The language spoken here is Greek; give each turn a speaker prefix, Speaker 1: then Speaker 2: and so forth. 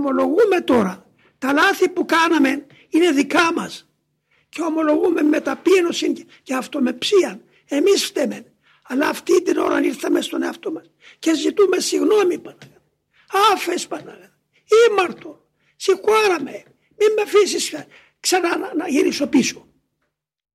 Speaker 1: ομολογούμε τώρα τα λάθη που κάναμε είναι δικά μας και ομολογούμε με ταπείνωση και αυτομεψία. Εμείς φταίμε. Αλλά αυτή την ώρα ήρθαμε στον εαυτό μας και ζητούμε συγγνώμη Παναγία. Άφες Παναγία. Ήμαρτο. Σηκώραμε. Μην με αφήσεις ξανά να γυρίσω πίσω.